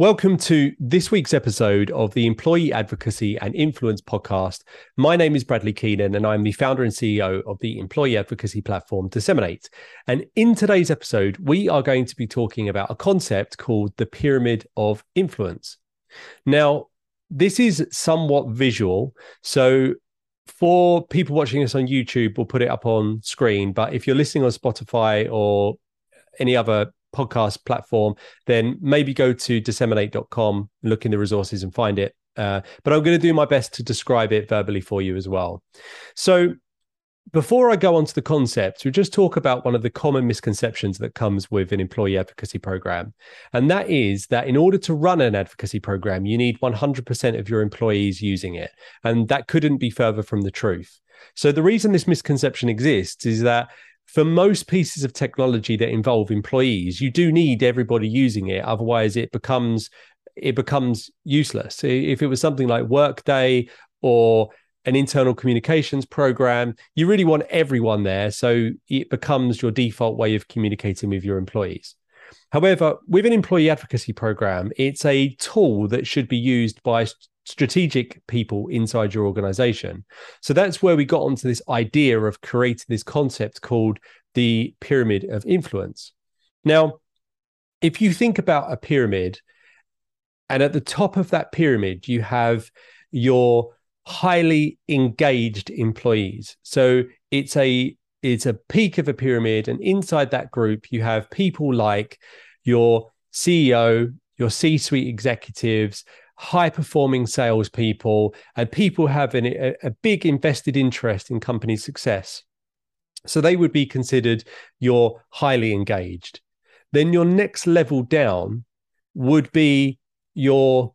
Welcome to this week's episode of the Employee Advocacy and Influence podcast. My name is Bradley Keenan, and I'm the founder and CEO of the employee advocacy platform Disseminate. And in today's episode, we are going to be talking about a concept called the pyramid of influence. Now, this is somewhat visual. So, for people watching us on YouTube, we'll put it up on screen. But if you're listening on Spotify or any other podcast platform, then maybe go to disseminate.com, look in the resources and find it. Uh, but I'm going to do my best to describe it verbally for you as well. So, before I go on to the concepts, we'll just talk about one of the common misconceptions that comes with an employee advocacy program. And that is that in order to run an advocacy program, you need 100% of your employees using it. And that couldn't be further from the truth. So, the reason this misconception exists is that for most pieces of technology that involve employees, you do need everybody using it. Otherwise, it becomes it becomes useless. If it was something like Workday or an internal communications program, you really want everyone there. So it becomes your default way of communicating with your employees. However, with an employee advocacy program, it's a tool that should be used by strategic people inside your organization. So that's where we got onto this idea of creating this concept called the pyramid of influence. Now, if you think about a pyramid, and at the top of that pyramid, you have your highly engaged employees. So it's a it's a peak of a pyramid, and inside that group, you have people like your CEO, your C-suite executives, high performing salespeople, and people having a, a big invested interest in company success. So they would be considered your highly engaged. Then your next level down would be your,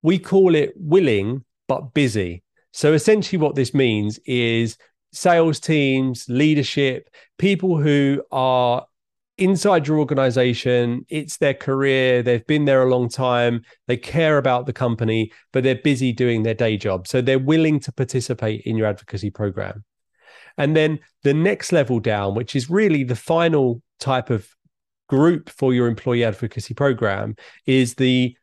we call it willing but busy. So essentially, what this means is sales teams, leadership, people who are inside your organization, it's their career, they've been there a long time, they care about the company, but they're busy doing their day job. So they're willing to participate in your advocacy program. And then the next level down, which is really the final type of group for your employee advocacy program, is the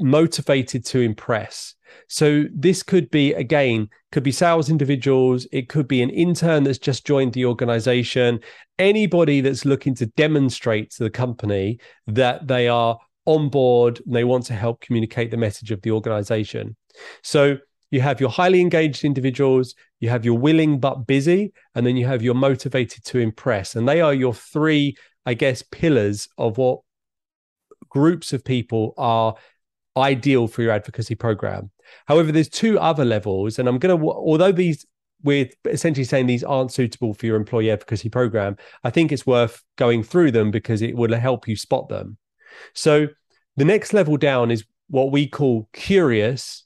motivated to impress. So this could be again could be sales individuals, it could be an intern that's just joined the organization, anybody that's looking to demonstrate to the company that they are on board and they want to help communicate the message of the organization. So you have your highly engaged individuals, you have your willing but busy, and then you have your motivated to impress. And they are your three, I guess, pillars of what groups of people are ideal for your advocacy program. However, there's two other levels, and I'm going to, although these we're essentially saying these aren't suitable for your employee advocacy program, I think it's worth going through them because it will help you spot them. So the next level down is what we call curious,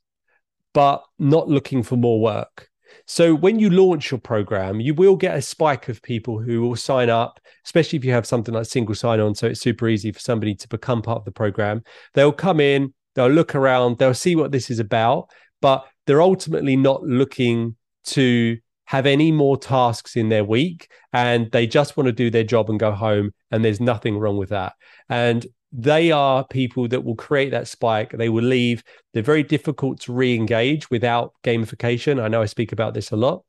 but not looking for more work. So when you launch your program, you will get a spike of people who will sign up, especially if you have something like single sign on. So it's super easy for somebody to become part of the program. They'll come in, they'll look around, they'll see what this is about, but they're ultimately not looking to have any more tasks in their week and they just want to do their job and go home and there's nothing wrong with that. And they are people that will create that spike. They will leave. They're very difficult to re-engage without gamification. I know i speak about this a lot.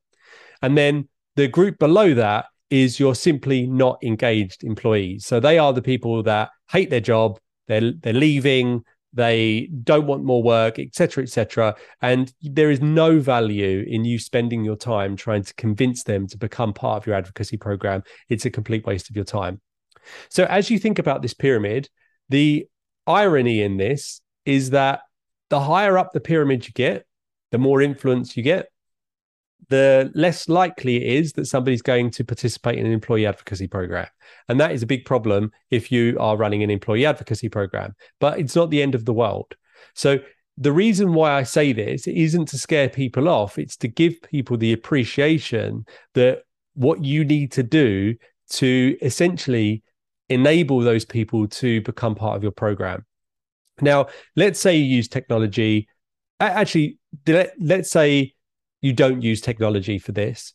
And then the group below that is your simply not engaged employees. So they are the people that hate their job they're they're leaving they don't want more work etc etc and there is no value in you spending your time trying to convince them to become part of your advocacy program. It's a complete waste of your time. So as you think about this pyramid the irony in this is that the higher up the pyramid you get the more influence you get the less likely it is that somebody's going to participate in an employee advocacy program. And that is a big problem if you are running an employee advocacy program, but it's not the end of the world. So, the reason why I say this isn't to scare people off, it's to give people the appreciation that what you need to do to essentially enable those people to become part of your program. Now, let's say you use technology. Actually, let's say you don't use technology for this,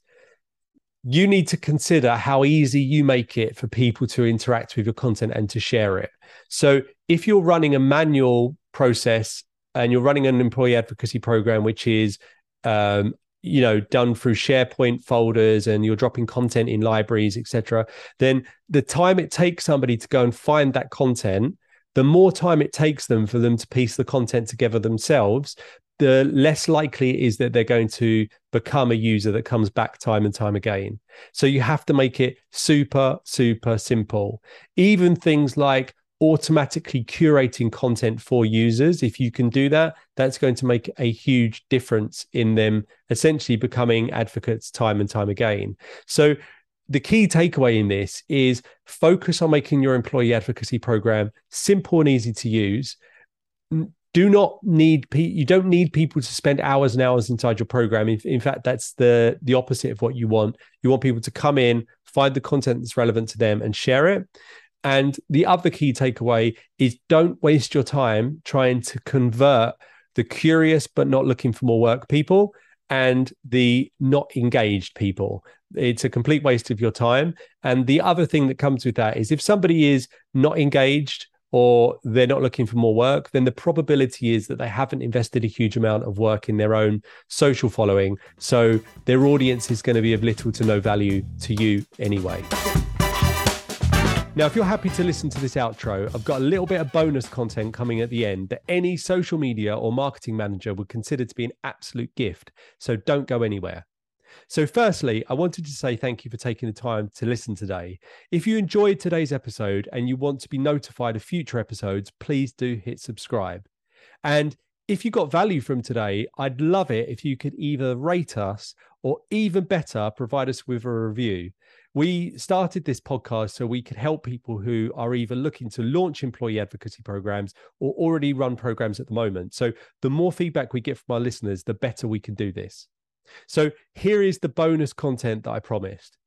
you need to consider how easy you make it for people to interact with your content and to share it. So if you're running a manual process and you're running an employee advocacy program, which is um, you know done through sharepoint folders and you're dropping content in libraries etc then the time it takes somebody to go and find that content the more time it takes them for them to piece the content together themselves the less likely it is that they're going to become a user that comes back time and time again. So you have to make it super super simple. Even things like automatically curating content for users if you can do that that's going to make a huge difference in them essentially becoming advocates time and time again. So the key takeaway in this is focus on making your employee advocacy program simple and easy to use do not need you don't need people to spend hours and hours inside your program in, in fact that's the the opposite of what you want you want people to come in find the content that's relevant to them and share it and the other key takeaway is don't waste your time trying to convert the curious but not looking for more work people and the not engaged people. It's a complete waste of your time. And the other thing that comes with that is if somebody is not engaged or they're not looking for more work, then the probability is that they haven't invested a huge amount of work in their own social following. So their audience is going to be of little to no value to you anyway. Now, if you're happy to listen to this outro, I've got a little bit of bonus content coming at the end that any social media or marketing manager would consider to be an absolute gift. So don't go anywhere. So, firstly, I wanted to say thank you for taking the time to listen today. If you enjoyed today's episode and you want to be notified of future episodes, please do hit subscribe. And if you got value from today, I'd love it if you could either rate us or even better, provide us with a review. We started this podcast so we could help people who are either looking to launch employee advocacy programs or already run programs at the moment. So, the more feedback we get from our listeners, the better we can do this. So, here is the bonus content that I promised.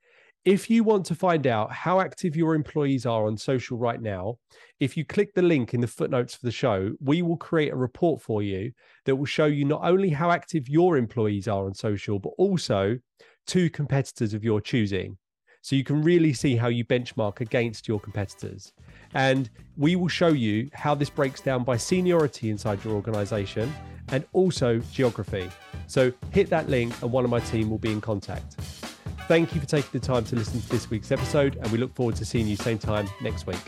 If you want to find out how active your employees are on social right now, if you click the link in the footnotes for the show, we will create a report for you that will show you not only how active your employees are on social, but also two competitors of your choosing. So you can really see how you benchmark against your competitors. And we will show you how this breaks down by seniority inside your organization and also geography. So hit that link and one of my team will be in contact. Thank you for taking the time to listen to this week's episode, and we look forward to seeing you same time next week.